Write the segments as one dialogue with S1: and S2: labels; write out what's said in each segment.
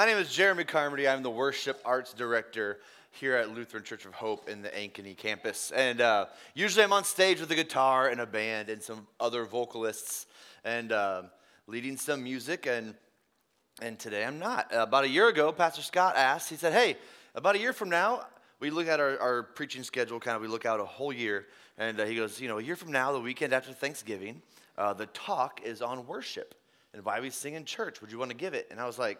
S1: My name is Jeremy Carmody. I'm the worship arts director here at Lutheran Church of Hope in the Ankeny campus. And uh, usually I'm on stage with a guitar and a band and some other vocalists and uh, leading some music. And, and today I'm not. About a year ago, Pastor Scott asked, he said, Hey, about a year from now, we look at our, our preaching schedule, kind of, we look out a whole year. And uh, he goes, You know, a year from now, the weekend after Thanksgiving, uh, the talk is on worship and why we sing in church. Would you want to give it? And I was like,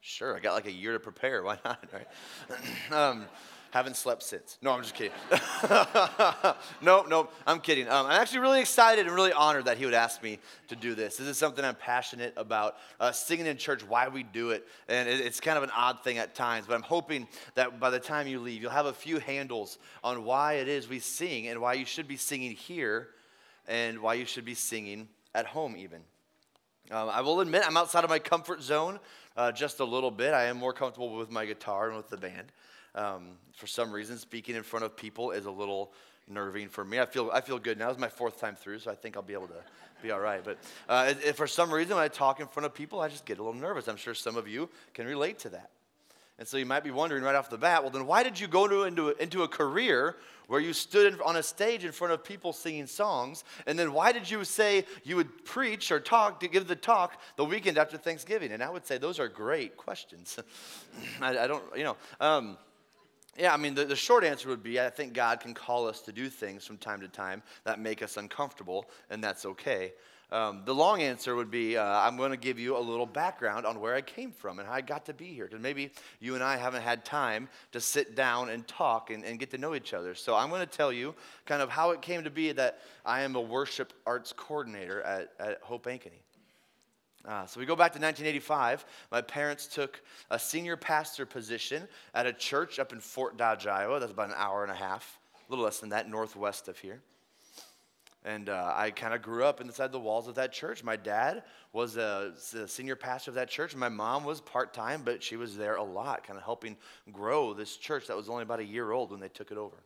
S1: Sure, I got like a year to prepare. Why not? Right? um, haven't slept since. No, I'm just kidding. no, no, I'm kidding. Um, I'm actually really excited and really honored that he would ask me to do this. This is something I'm passionate about. Uh, singing in church, why we do it. And it, it's kind of an odd thing at times, but I'm hoping that by the time you leave, you'll have a few handles on why it is we sing and why you should be singing here and why you should be singing at home, even. Um, I will admit, I'm outside of my comfort zone uh, just a little bit. I am more comfortable with my guitar and with the band. Um, for some reason, speaking in front of people is a little nerving for me. I feel I feel good now. It's my fourth time through, so I think I'll be able to be all right. But uh, if for some reason when I talk in front of people, I just get a little nervous. I'm sure some of you can relate to that. And so you might be wondering right off the bat, well, then why did you go to, into, into a career where you stood on a stage in front of people singing songs? And then why did you say you would preach or talk to give the talk the weekend after Thanksgiving? And I would say those are great questions. I, I, don't, you know. Um, yeah, I mean, the, the short answer would be I think God can call us to do things from time to time that make us uncomfortable, and that's okay. Um, the long answer would be uh, I'm going to give you a little background on where I came from and how I got to be here. Because maybe you and I haven't had time to sit down and talk and, and get to know each other. So I'm going to tell you kind of how it came to be that I am a worship arts coordinator at, at Hope Ankeny. Uh, so we go back to 1985. My parents took a senior pastor position at a church up in Fort Dodge, Iowa. That's about an hour and a half, a little less than that, northwest of here. And uh, I kind of grew up inside the walls of that church. My dad was a, a senior pastor of that church. My mom was part time, but she was there a lot, kind of helping grow this church that was only about a year old when they took it over.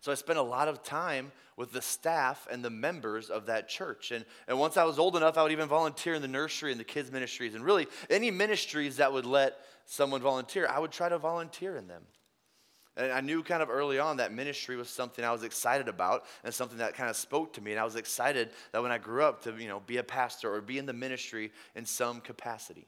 S1: So I spent a lot of time with the staff and the members of that church. And, and once I was old enough, I would even volunteer in the nursery and the kids' ministries. And really, any ministries that would let someone volunteer, I would try to volunteer in them. And I knew kind of early on that ministry was something I was excited about and something that kind of spoke to me. And I was excited that when I grew up to, you know, be a pastor or be in the ministry in some capacity.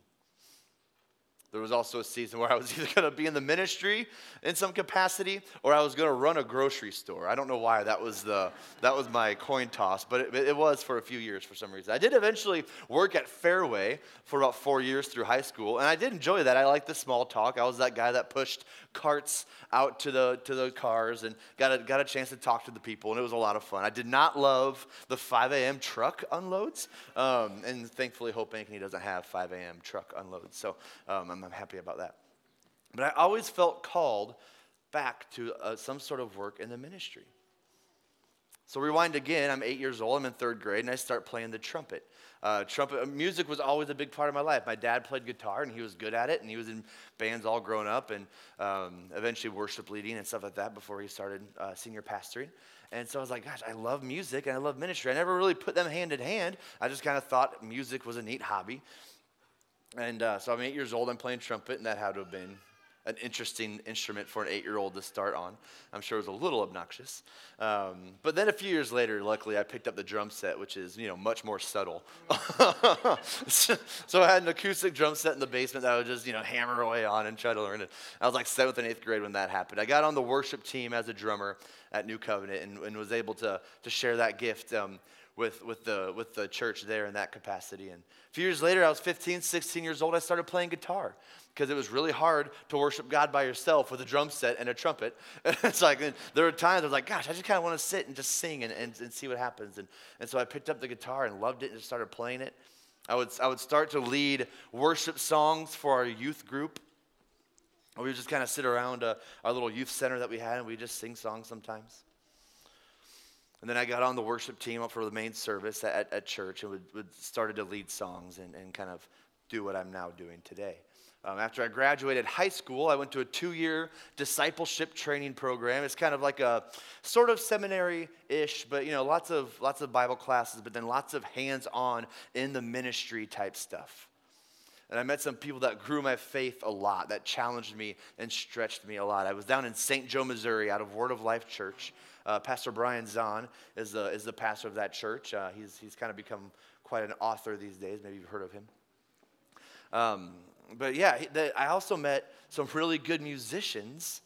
S1: There was also a season where I was either going to be in the ministry in some capacity or I was going to run a grocery store. I don't know why that was the that was my coin toss, but it, it, was for a few years for some reason. I did eventually work at Fareway for about four years through high school, and I did enjoy that. I liked the small talk. I was that guy that pushed carts out to the to the cars and got a, got a chance to talk to the people, and it was a lot of fun. I did not love the 5 a.m. truck unloads, um, and thankfully Hope Ankeny doesn't have 5 a.m. truck unloads, so um, I'm, I'm happy about that. But I always felt called back to uh, some sort of work in the ministry. So rewind again. I'm eight years old. I'm in third grade, and I start playing the trumpet. Uh, trumpet music was always a big part of my life. My dad played guitar, and he was good at it, and he was in bands all grown up, and um, eventually worship leading and stuff like that before he started uh, senior pastoring. And so I was like, gosh, I love music and I love ministry. I never really put them hand in hand. I just kind of thought music was a neat hobby. And uh, so I'm eight years old. I'm playing trumpet, and that had to have been an interesting instrument for an eight year old to start on. I'm sure it was a little obnoxious. Um, but then a few years later, luckily, I picked up the drum set, which is, you know, much more subtle. so I had an acoustic drum set in the basement that I would just, you know, hammer away on and try to learn it. I was like seventh and eighth grade when that happened. I got on the worship team as a drummer at New Covenant and, and was able to, to share that gift. Um, with, with, the, with the church there in that capacity. And a few years later, I was 15, 16 years old, I started playing guitar because it was really hard to worship God by yourself with a drum set and a trumpet. And it's like, there were times I was like, gosh, I just kind of want to sit and just sing and, and, and see what happens. And, and so I picked up the guitar and loved it and just started playing it. I would, I would start to lead worship songs for our youth group. We would just kind of sit around uh, our little youth center that we had and we just sing songs sometimes. And then I got on the worship team up for the main service at, at church and would, would started to lead songs and, and kind of do what I'm now doing today. Um, after I graduated high school, I went to a two year discipleship training program. It's kind of like a sort of seminary ish, but you know, lots of, lots of Bible classes, but then lots of hands on in the ministry type stuff. And I met some people that grew my faith a lot, that challenged me and stretched me a lot. I was down in St. Joe, Missouri, out of Word of Life Church. Uh, pastor Brian Zahnd is the, is the pastor of that church. Uh, he's, he's kind of become quite an author these days. Maybe you've heard of him. Um, but yeah, the, I also met some really good musicians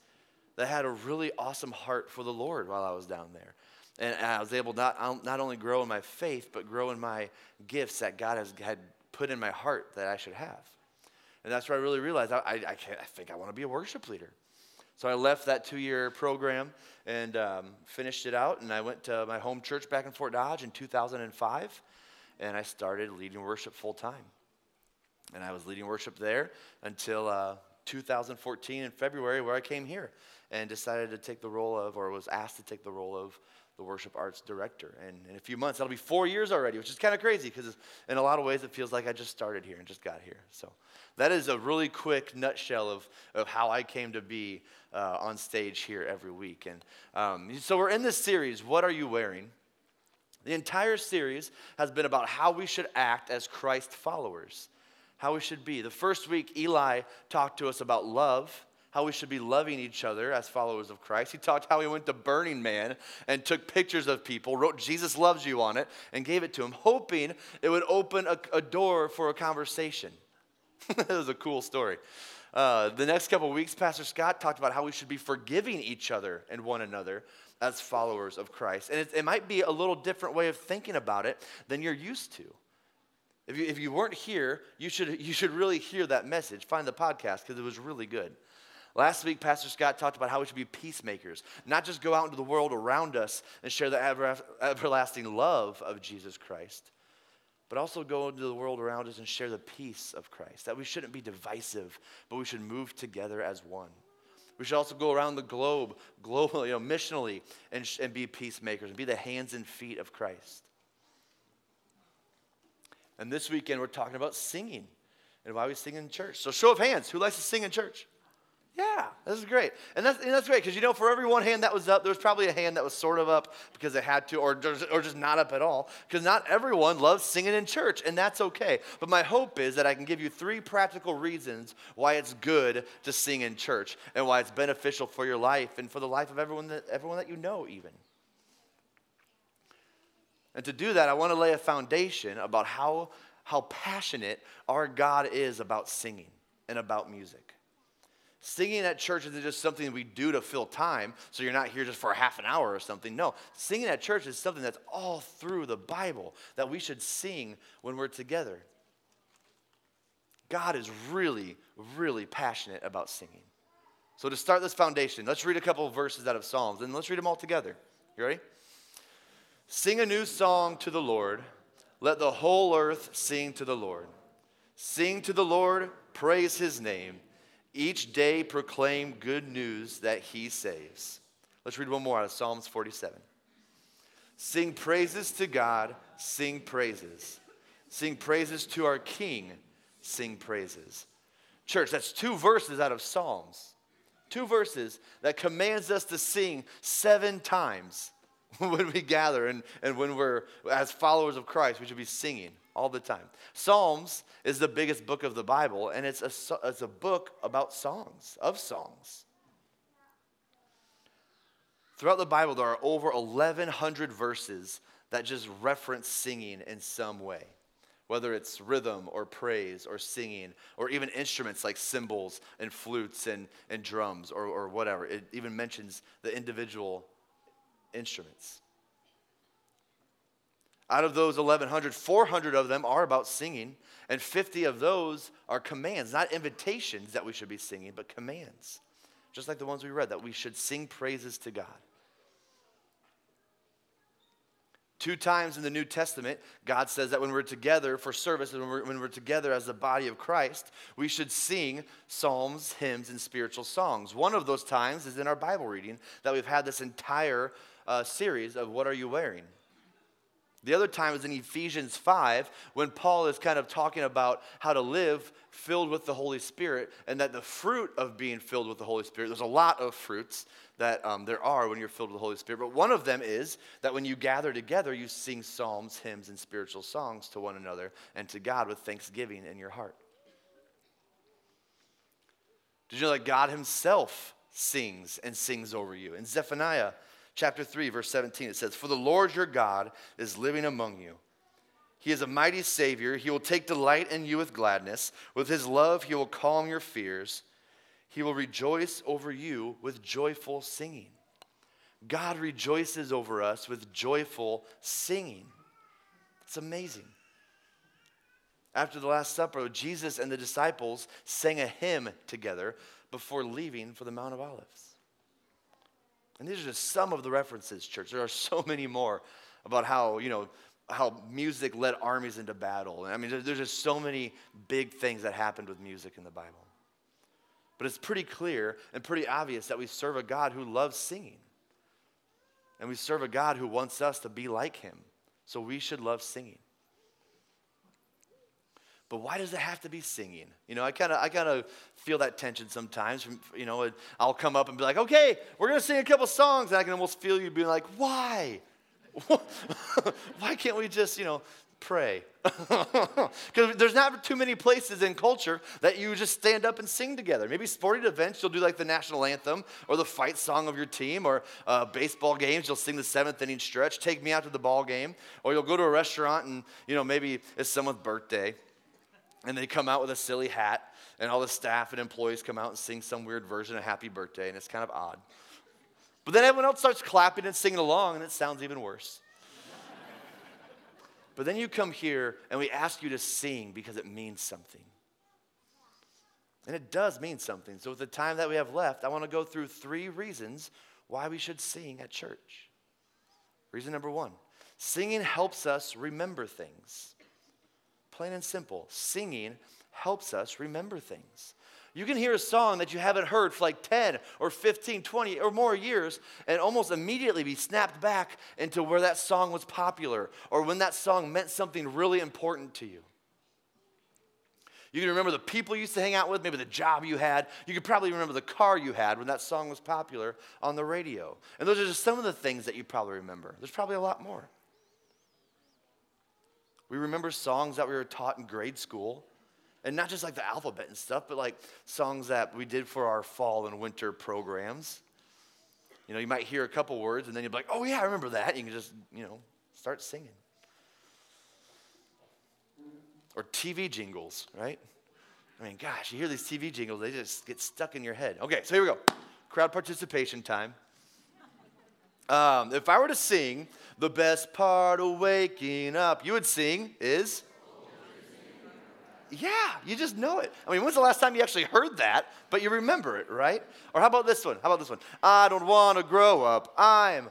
S1: that had a really awesome heart for the Lord while I was down there. And I was able not, not only grow in my faith, but grow in my gifts that God has had put in my heart that I should have. And that's where I really realized I, I, I, I think I want to be a worship leader. So I left that two year program and um, finished it out. And I went to my home church back in Fort Dodge in 2005. And I started leading worship full time. And I was leading worship there until uh, 2014 in February, where I came here and decided to take the role of, or was asked to take the role of, the worship arts director. And in a few months, that'll be four years already, which is kind of crazy because in a lot of ways it feels like I just started here and just got here. So that is a really quick nutshell of, of how I came to be uh, on stage here every week. And um, so we're in this series, What Are You Wearing? The entire series has been about how we should act as Christ followers, how we should be. The first week, Eli talked to us about love how we should be loving each other as followers of Christ. He talked how he went to Burning Man and took pictures of people, wrote Jesus loves you on it, and gave it to him, hoping it would open a, a door for a conversation. that was a cool story. Uh, the next couple weeks, Pastor Scott talked about how we should be forgiving each other and one another as followers of Christ. And it, it might be a little different way of thinking about it than you're used to. If you, if you weren't here, you should, you should really hear that message. Find the podcast because it was really good. Last week, Pastor Scott talked about how we should be peacemakers, not just go out into the world around us and share the ever, everlasting love of Jesus Christ, but also go into the world around us and share the peace of Christ. That we shouldn't be divisive, but we should move together as one. We should also go around the globe, globally, you know, missionally, and, and be peacemakers and be the hands and feet of Christ. And this weekend, we're talking about singing and why we sing in church. So, show of hands, who likes to sing in church? Yeah, this is great. And that's, and that's great because you know, for every one hand that was up, there was probably a hand that was sort of up because they had to, or, or just not up at all. Because not everyone loves singing in church, and that's okay. But my hope is that I can give you three practical reasons why it's good to sing in church and why it's beneficial for your life and for the life of everyone that, everyone that you know, even. And to do that, I want to lay a foundation about how, how passionate our God is about singing and about music. Singing at church isn't just something we do to fill time, so you're not here just for a half an hour or something. No, singing at church is something that's all through the Bible that we should sing when we're together. God is really, really passionate about singing. So, to start this foundation, let's read a couple of verses out of Psalms and let's read them all together. You ready? Sing a new song to the Lord. Let the whole earth sing to the Lord. Sing to the Lord, praise his name. Each day proclaim good news that he saves. Let's read one more out of Psalms 47. Sing praises to God, sing praises. Sing praises to our King, sing praises. Church, that's two verses out of Psalms. Two verses that commands us to sing seven times when we gather and, and when we're, as followers of Christ, we should be singing all the time. Psalms is the biggest book of the Bible, and it's a, it's a book about songs, of songs. Throughout the Bible, there are over 1,100 verses that just reference singing in some way, whether it's rhythm or praise or singing or even instruments like cymbals and flutes and, and drums or, or whatever. It even mentions the individual instruments. Out of those 1,100, 400 of them are about singing, and 50 of those are commands, not invitations that we should be singing, but commands. Just like the ones we read, that we should sing praises to God. Two times in the New Testament, God says that when we're together for service, when we're, when we're together as the body of Christ, we should sing psalms, hymns, and spiritual songs. One of those times is in our Bible reading that we've had this entire uh, series of What Are You Wearing? The other time is in Ephesians 5 when Paul is kind of talking about how to live filled with the Holy Spirit and that the fruit of being filled with the Holy Spirit, there's a lot of fruits that um, there are when you're filled with the Holy Spirit, but one of them is that when you gather together, you sing psalms, hymns, and spiritual songs to one another and to God with thanksgiving in your heart. Did you know that God Himself sings and sings over you? In Zephaniah chapter 3, verse 17, it says, For the Lord your God is living among you. He is a mighty Savior. He will take delight in you with gladness. With His love, He will calm your fears. He will rejoice over you with joyful singing. God rejoices over us with joyful singing. It's amazing. After the Last Supper, Jesus and the disciples sang a hymn together before leaving for the Mount of Olives. And these are just some of the references, church. There are so many more about how, you know, how music led armies into battle. I mean, there's just so many big things that happened with music in the Bible. But it's pretty clear and pretty obvious that we serve a God who loves singing. And we serve a God who wants us to be like him. So we should love singing. But why does it have to be singing? You know, I kind of I kind of feel that tension sometimes. From, you know, I'll come up and be like, "Okay, we're gonna sing a couple songs," and I can almost feel you being like, "Why? why can't we just, you know, pray. Because there's not too many places in culture that you just stand up and sing together. Maybe sporting events, you'll do like the national anthem or the fight song of your team, or uh, baseball games, you'll sing the seventh inning stretch, take me out to the ball game, or you'll go to a restaurant and, you know, maybe it's someone's birthday and they come out with a silly hat and all the staff and employees come out and sing some weird version of happy birthday and it's kind of odd. But then everyone else starts clapping and singing along and it sounds even worse. But then you come here and we ask you to sing because it means something. And it does mean something. So, with the time that we have left, I want to go through three reasons why we should sing at church. Reason number one singing helps us remember things. Plain and simple. Singing helps us remember things. You can hear a song that you haven't heard for like 10 or 15, 20 or more years and almost immediately be snapped back into where that song was popular or when that song meant something really important to you. You can remember the people you used to hang out with, maybe the job you had. You could probably remember the car you had when that song was popular on the radio. And those are just some of the things that you probably remember. There's probably a lot more. We remember songs that we were taught in grade school and not just like the alphabet and stuff, but like songs that we did for our fall and winter programs. You know, you might hear a couple words and then you'll be like, oh, yeah, I remember that. You can just, you know, start singing. Or TV jingles, right? I mean, gosh, you hear these TV jingles, they just get stuck in your head. Okay, so here we go. Crowd participation time. Um, if I were to sing the best part of waking up, you would sing is yeah, you just know it. I mean, when's the last time you actually heard that, but you remember it, right? Or how about this one? How about this one? I don't want to grow up. I'm.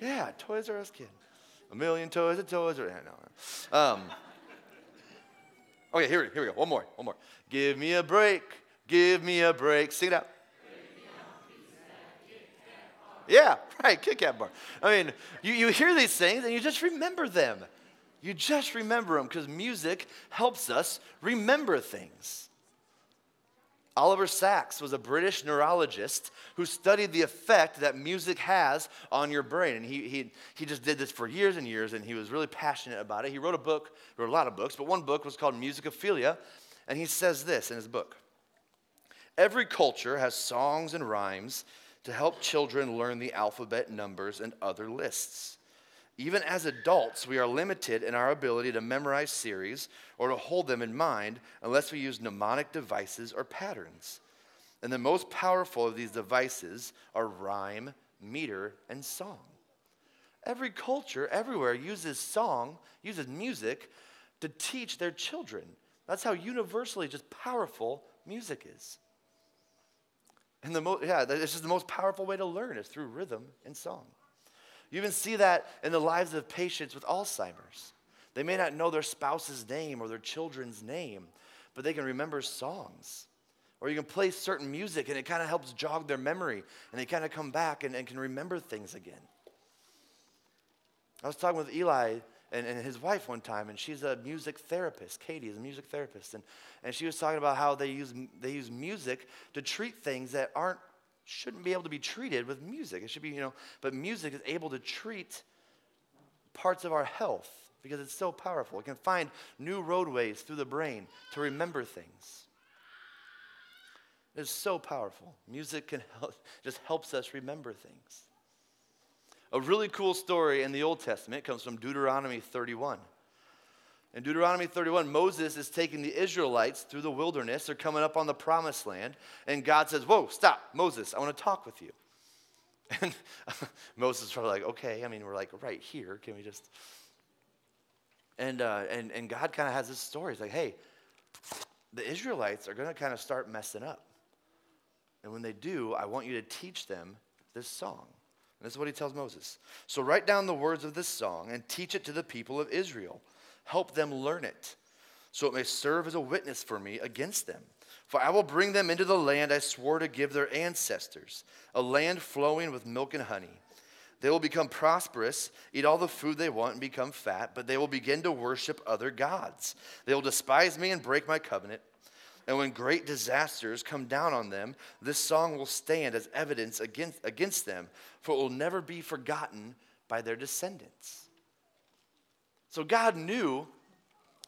S1: Yeah, Toys R Us kid. A million toys and toys are. No. Um, okay, here, here we go. One more, one more. Give me a break. Give me a break. Sing it out. Yeah, right, Kit Kat bar. I mean, you, you hear these things and you just remember them. You just remember them because music helps us remember things. Oliver Sacks was a British neurologist who studied the effect that music has on your brain. And he, he, he just did this for years and years, and he was really passionate about it. He wrote a book, wrote a lot of books, but one book was called Musicophilia, and he says this in his book Every culture has songs and rhymes to help children learn the alphabet, numbers, and other lists. Even as adults, we are limited in our ability to memorize series or to hold them in mind unless we use mnemonic devices or patterns. And the most powerful of these devices are rhyme, meter, and song. Every culture, everywhere, uses song, uses music to teach their children. That's how universally just powerful music is. And the most, yeah, it's just the most powerful way to learn is through rhythm and song. You even see that in the lives of patients with Alzheimer's. They may not know their spouse's name or their children's name, but they can remember songs. Or you can play certain music and it kind of helps jog their memory and they kind of come back and, and, can remember things again. I was talking with Eli and, and, his wife one time, and she's a music therapist. Katie is a music therapist. And, and she was talking about how they use, they use music to treat things that aren't shouldn't be able to be treated with music. It should be, you know, but music is able to treat parts of our health because it's so powerful. It can find new roadways through the brain to remember things. It's so powerful. Music can help, just helps us remember things. A really cool story in the Old Testament comes from Deuteronomy 31. In Deuteronomy 31, Moses is taking the Israelites through the wilderness. They're coming up on the promised land. And God says, Whoa, stop, Moses, I want to talk with you. And Moses is probably like, Okay, I mean, we're like right here. Can we just. And, uh, and, and God kind of has this story. He's like, Hey, the Israelites are going to kind of start messing up. And when they do, I want you to teach them this song. This is what he tells Moses. So write down the words of this song and teach it to the people of Israel. Help them learn it, so it may serve as a witness for me against them. For I will bring them into the land I swore to give their ancestors, a land flowing with milk and honey. They will become prosperous, eat all the food they want, and become fat, but they will begin to worship other gods. They will despise me and break my covenant. And when great disasters come down on them, this song will stand as evidence against, against them, for it will never be forgotten by their descendants. So God knew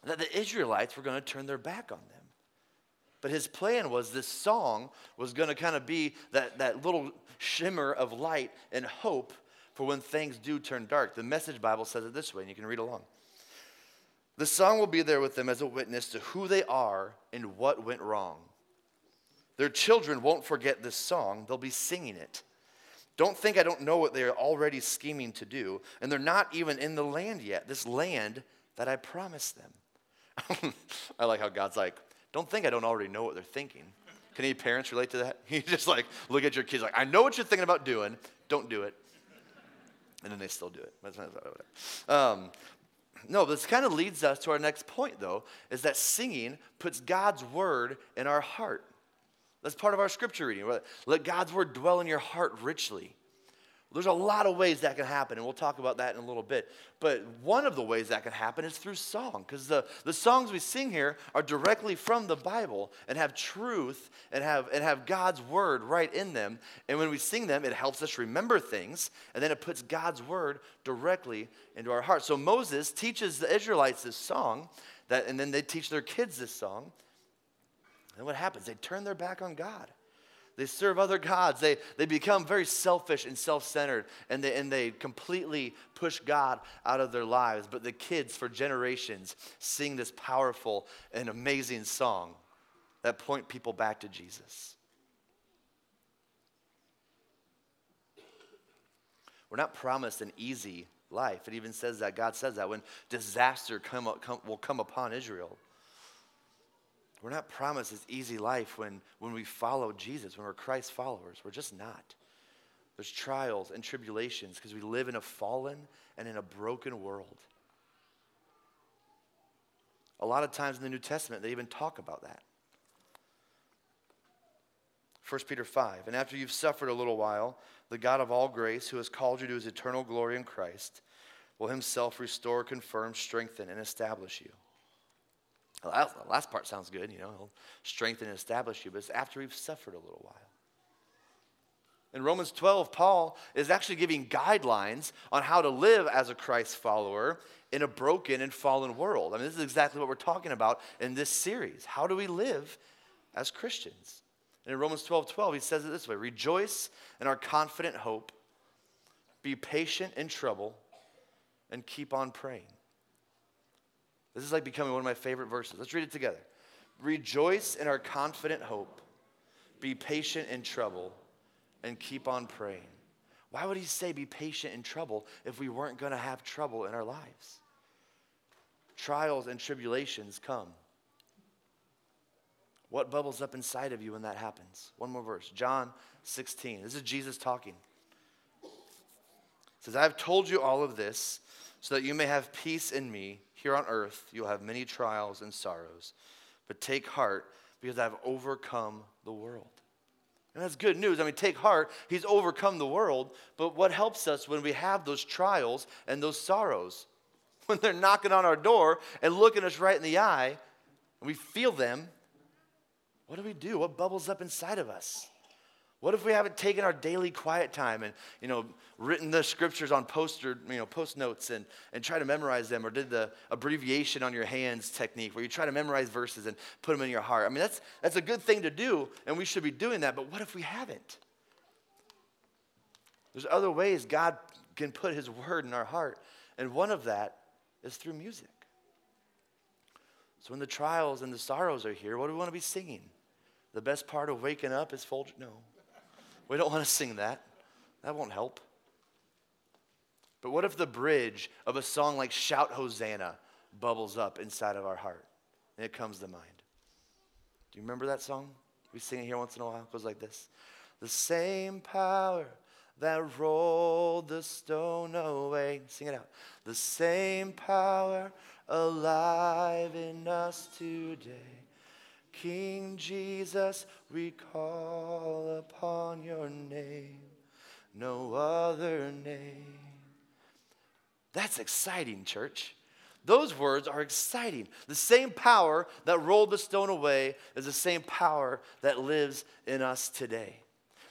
S1: that the Israelites were going to turn their back on them. But his plan was this song was going to kind of be that, that little shimmer of light and hope for when things do turn dark. The Message Bible says it this way, and you can read along. The song will be there with them as a witness to who they are and what went wrong. Their children won't forget this song, they'll be singing it. Don't think I don't know what they're already scheming to do, and they're not even in the land yet, this land that I promised them. I like how God's like, don't think I don't already know what they're thinking. Can any parents relate to that? You just like look at your kids like, I know what you're thinking about doing, don't do it. And then they still do it. Um, no, this kind of leads us to our next point, though, is that singing puts God's word in our heart. That's part of our scripture reading. Let God's word dwell in your heart richly. There's a lot of ways that can happen, and we'll talk about that in a little bit. But one of the ways that can happen is through song, because the, the songs we sing here are directly from the Bible and have truth and have, and have God's word right in them. And when we sing them, it helps us remember things, and then it puts God's word directly into our heart. So Moses teaches the Israelites this song, that, and then they teach their kids this song. And what happens? They turn their back on God. They serve other gods. They, they become very selfish and self centered, and they, and they completely push God out of their lives. But the kids, for generations, sing this powerful and amazing song that point people back to Jesus. We're not promised an easy life. It even says that, God says that, when disaster come, come, will come upon Israel. We're not promised this easy life when, when we follow Jesus, when we're Christ followers. We're just not. There's trials and tribulations because we live in a fallen and in a broken world. A lot of times in the New Testament, they even talk about that. 1 Peter 5. And after you've suffered a little while, the God of all grace, who has called you to his eternal glory in Christ, will himself restore, confirm, strengthen, and establish you. The last part sounds good, you know, he'll strengthen and establish you, but it's after we've suffered a little while. In Romans 12, Paul is actually giving guidelines on how to live as a Christ follower in a broken and fallen world. I mean, this is exactly what we're talking about in this series. How do we live as Christians? And in Romans 12, 12, he says it this way Rejoice in our confident hope, be patient in trouble, and keep on praying. This is like becoming one of my favorite verses. Let's read it together. Rejoice in our confident hope, be patient in trouble, and keep on praying. Why would he say be patient in trouble if we weren't going to have trouble in our lives? Trials and tribulations come. What bubbles up inside of you when that happens? One more verse. John 16. This is Jesus talking. It says, I have told you all of this so that you may have peace in me. Here on earth, you'll have many trials and sorrows, but take heart because I've overcome the world. And that's good news. I mean, take heart. He's overcome the world. But what helps us when we have those trials and those sorrows? When they're knocking on our door and looking us right in the eye, and we feel them, what do we do? What bubbles up inside of us? What if we haven't taken our daily quiet time and, you know, written the scriptures on poster, you know, post notes and, and try to memorize them or did the abbreviation on your hands technique where you try to memorize verses and put them in your heart? I mean, that's, that's a good thing to do and we should be doing that, but what if we haven't? There's other ways God can put his word in our heart, and one of that is through music. So when the trials and the sorrows are here, what do we want to be singing? The best part of waking up is fold. No. We don't want to sing that. That won't help. But what if the bridge of a song like Shout Hosanna bubbles up inside of our heart and it comes to mind? Do you remember that song? We sing it here once in a while. It goes like this The same power that rolled the stone away. Sing it out. The same power alive in us today King Jesus, we call upon your name, no other name. That's exciting, church. Those words are exciting. The same power that rolled the stone away is the same power that lives in us today.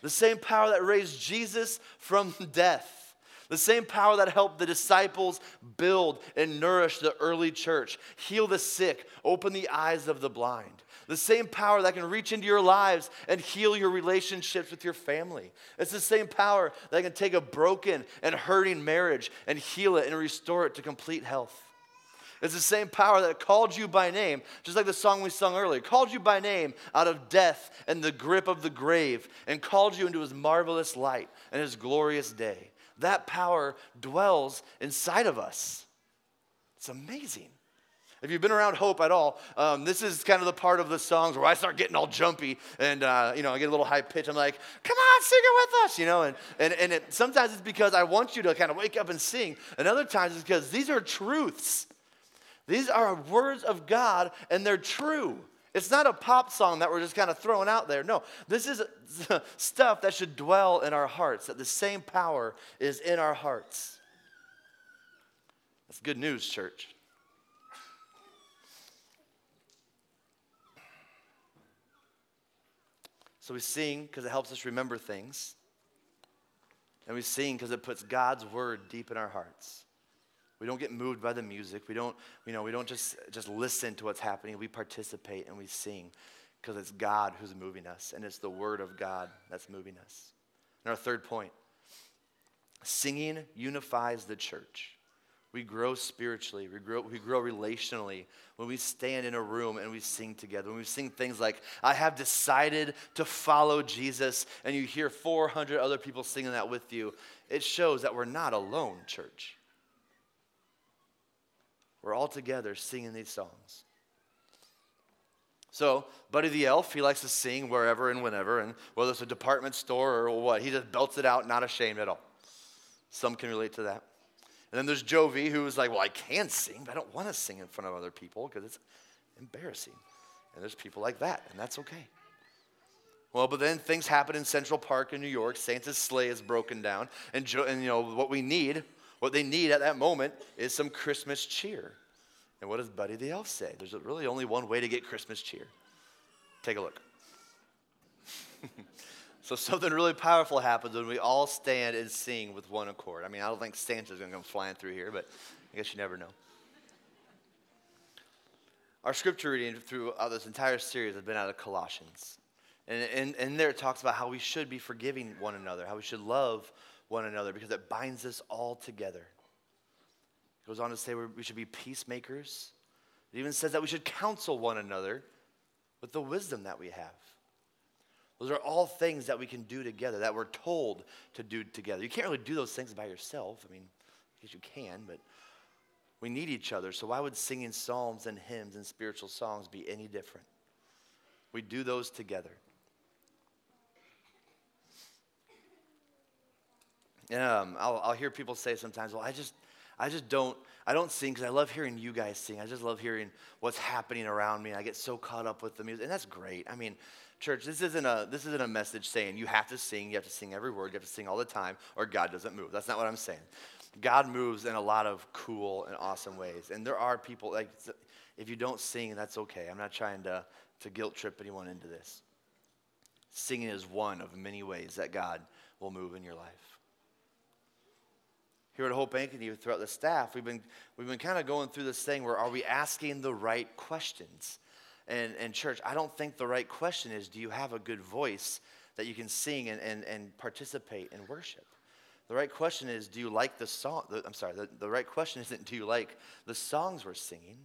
S1: The same power that raised Jesus from death. The same power that helped the disciples build and nourish the early church, heal the sick, open the eyes of the blind the same power that can reach into your lives and heal your relationships with your family. It's the same power that can take a broken and hurting marriage and heal it and restore it to complete health. It's the same power that called you by name, just like the song we sung earlier, called you by name out of death and the grip of the grave, and called you into his marvelous light and his glorious day. That power dwells inside of us. It's amazing. If you've been around Hope at all, um, this is kind of the part of the songs where I start getting all jumpy and, uh, you know, I get a little high pitch. I'm like, come on, sing it with us, you know. And, and, and it, sometimes it's because I want you to kind of wake up and sing. And other times it's because these are truths. These are words of God and they're true. It's not a pop song that we're just kind of throwing out there. No, this is stuff that should dwell in our hearts, that the same power is in our hearts. That's good news, church. So we sing because it helps us remember things. And we sing because it puts God's word deep in our hearts. We don't get moved by the music. We don't, you know, we don't just, just listen to what's happening. We participate and we sing because it's God who's moving us, and it's the word of God that's moving us. And our third point singing unifies the church. We grow spiritually, we grow, we grow relationally when we stand in a room and we sing together. When we sing things like, I have decided to follow Jesus, and you hear 400 other people singing that with you, it shows that we're not alone, church. We're all together singing these songs. So, Buddy the Elf, he likes to sing wherever and whenever, and whether it's a department store or what, he just belts it out, not ashamed at all. Some can relate to that. And then there's Jovie, who's like, well, I can sing, but I don't want to sing in front of other people because it's embarrassing. And there's people like that, and that's okay. Well, but then things happen in Central Park in New York. Santa's sleigh is broken down, and, jo- and you know what we need, what they need at that moment is some Christmas cheer. And what does Buddy the Elf say? There's really only one way to get Christmas cheer. Take a look. So something really powerful happens when we all stand and sing with one accord. I mean, I don't think Santa's going to come flying through here, but I guess you never know. Our scripture reading throughout this entire series has been out of Colossians. And, and, and there it talks about how we should be forgiving one another, how we should love one another because it binds us all together. It goes on to say we should be peacemakers. It even says that we should counsel one another with the wisdom that we have. Those are all things that we can do together, that we're told to do together. You can't really do those things by yourself. I mean, I guess you can, but we need each other. So why would singing psalms and hymns and spiritual songs be any different? We do those together. Um, I'll, I'll hear people say sometimes, well, I just, I just don't, I don't sing because I love hearing you guys sing. I just love hearing what's happening around me. I get so caught up with the music, and that's great. I mean, Church, this isn't a this isn't a message saying you have to sing, you have to sing every word, you have to sing all the time, or God doesn't move. That's not what I'm saying. God moves in a lot of cool and awesome ways. And there are people like if you don't sing, that's okay. I'm not trying to, to guilt trip anyone into this. Singing is one of many ways that God will move in your life. Here at Hope Ankeny, throughout the staff, we've been, we've been kind of going through this thing where are we asking the right questions? And, and church, I don't think the right question is do you have a good voice that you can sing and, and, and participate in worship? The right question is do you like the song? The, I'm sorry, the, the right question isn't do you like the songs we're singing?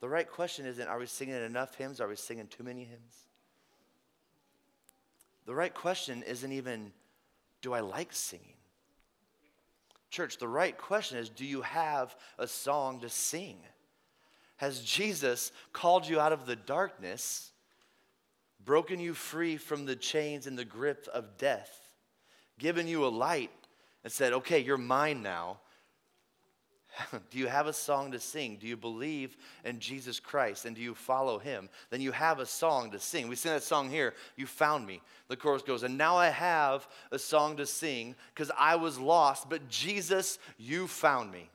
S1: The right question isn't are we singing enough hymns? Are we singing too many hymns? The right question isn't even do I like singing? Church, the right question is do you have a song to sing? Has Jesus called you out of the darkness, broken you free from the chains and the grip of death, given you a light, and said, okay, you're mine now? do you have a song to sing? Do you believe in Jesus Christ and do you follow him? Then you have a song to sing. We sing that song here, You Found Me. The chorus goes, And now I have a song to sing because I was lost, but Jesus, you found me.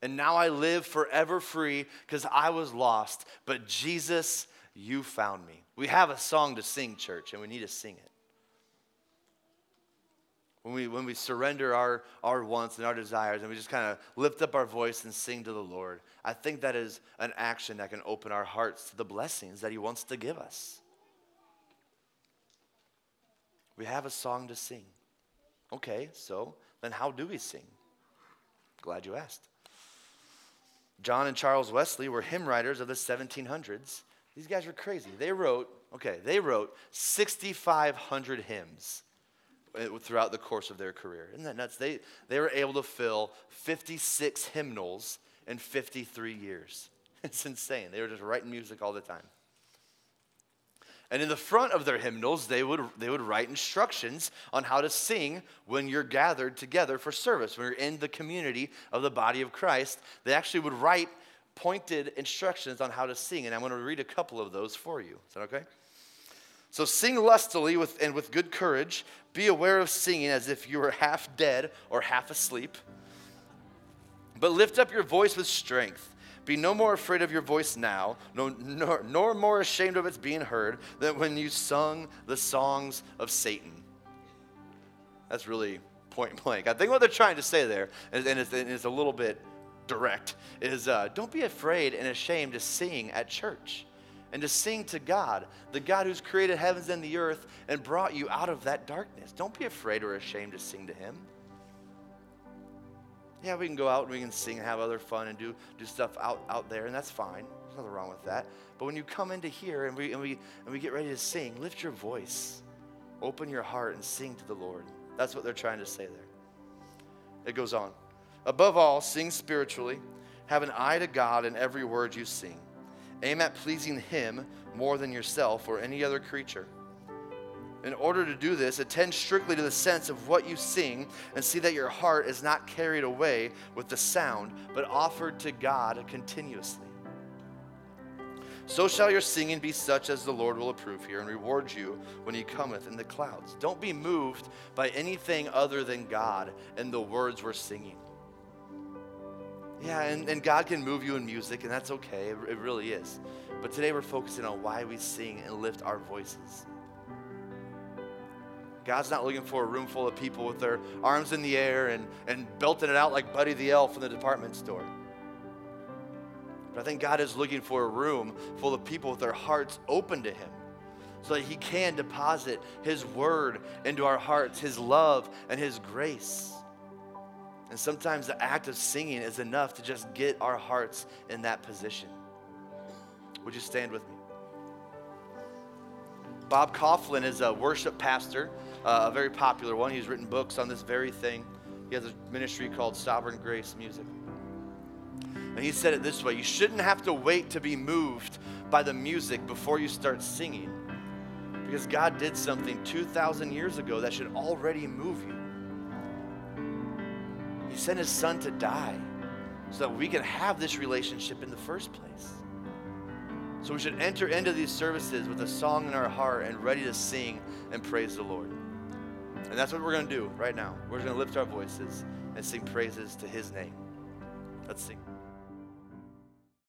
S1: And now I live forever free because I was lost. But Jesus, you found me. We have a song to sing, church, and we need to sing it. When we, when we surrender our, our wants and our desires and we just kind of lift up our voice and sing to the Lord, I think that is an action that can open our hearts to the blessings that He wants to give us. We have a song to sing. Okay, so then how do we sing? Glad you asked. John and Charles Wesley were hymn writers of the 1700s. These guys were crazy. They wrote, okay, they wrote 6,500 hymns uh, throughout the course of their career. Isn't that nuts? They, they were able to fill 56 hymnals in 53 years. It's insane. They were just writing music all the time. And in the front of their hymnals, they would, they would write instructions on how to sing when you're gathered together for service, when you're in the community of the body of Christ. They actually would write pointed instructions on how to sing. And I'm going to read a couple of those for you. Is that okay? So sing lustily with, and with good courage. Be aware of singing as if you were half dead or half asleep. But lift up your voice with strength be no more afraid of your voice now, no, nor, nor more ashamed of its being heard than when you sung the songs of Satan. That's really point blank. I think what they're trying to say there, and it's, and it's a little bit direct, is uh, don't be afraid and ashamed to sing at church and to sing to God, the God who's created heavens and the earth and brought you out of that darkness. Don't be afraid or ashamed to sing to Him. Yeah, we can go out and we can sing and have other fun and do, do stuff out, out there, and that's fine. There's nothing wrong with that. But when you come into here and we, and, we, and we get ready to sing, lift your voice, open your heart, and sing to the Lord. That's what they're trying to say there. It goes on. Above all, sing spiritually. Have an eye to God in every word you sing. Aim at pleasing Him more than yourself or any other creature. In order to do this, attend strictly to the sense of what you sing and see that your heart is not carried away with the sound, but offered to God continuously. So shall your singing be such as the Lord will approve here and reward you when he cometh in the clouds. Don't be moved by anything other than God and the words we're singing. Yeah, and, and God can move you in music, and that's okay. It, it really is. But today we're focusing on why we sing and lift our voices. God's not looking for a room full of people with their arms in the air and, and belting it out like Buddy the Elf in the department store. But I think God is looking for a room full of people with their hearts open to Him so that He can deposit His word into our hearts, His love and His grace. And sometimes the act of singing is enough to just get our hearts in that position. Would you stand with me? Bob Kauflin is a worship pastor uh, a very popular one. He's written books on this very thing. He has a ministry called Sovereign Grace Music. And he said it this way You shouldn't have to wait to be moved by the music before you start singing. Because God did something 2,000 years ago that should already move you. He sent his son to die so that we can have this relationship in the first place. So we should enter into these services with a song in our heart and ready to sing and praise the Lord. And that's what we're going to do right now. We're going to lift our voices and sing praises to his name. Let's sing.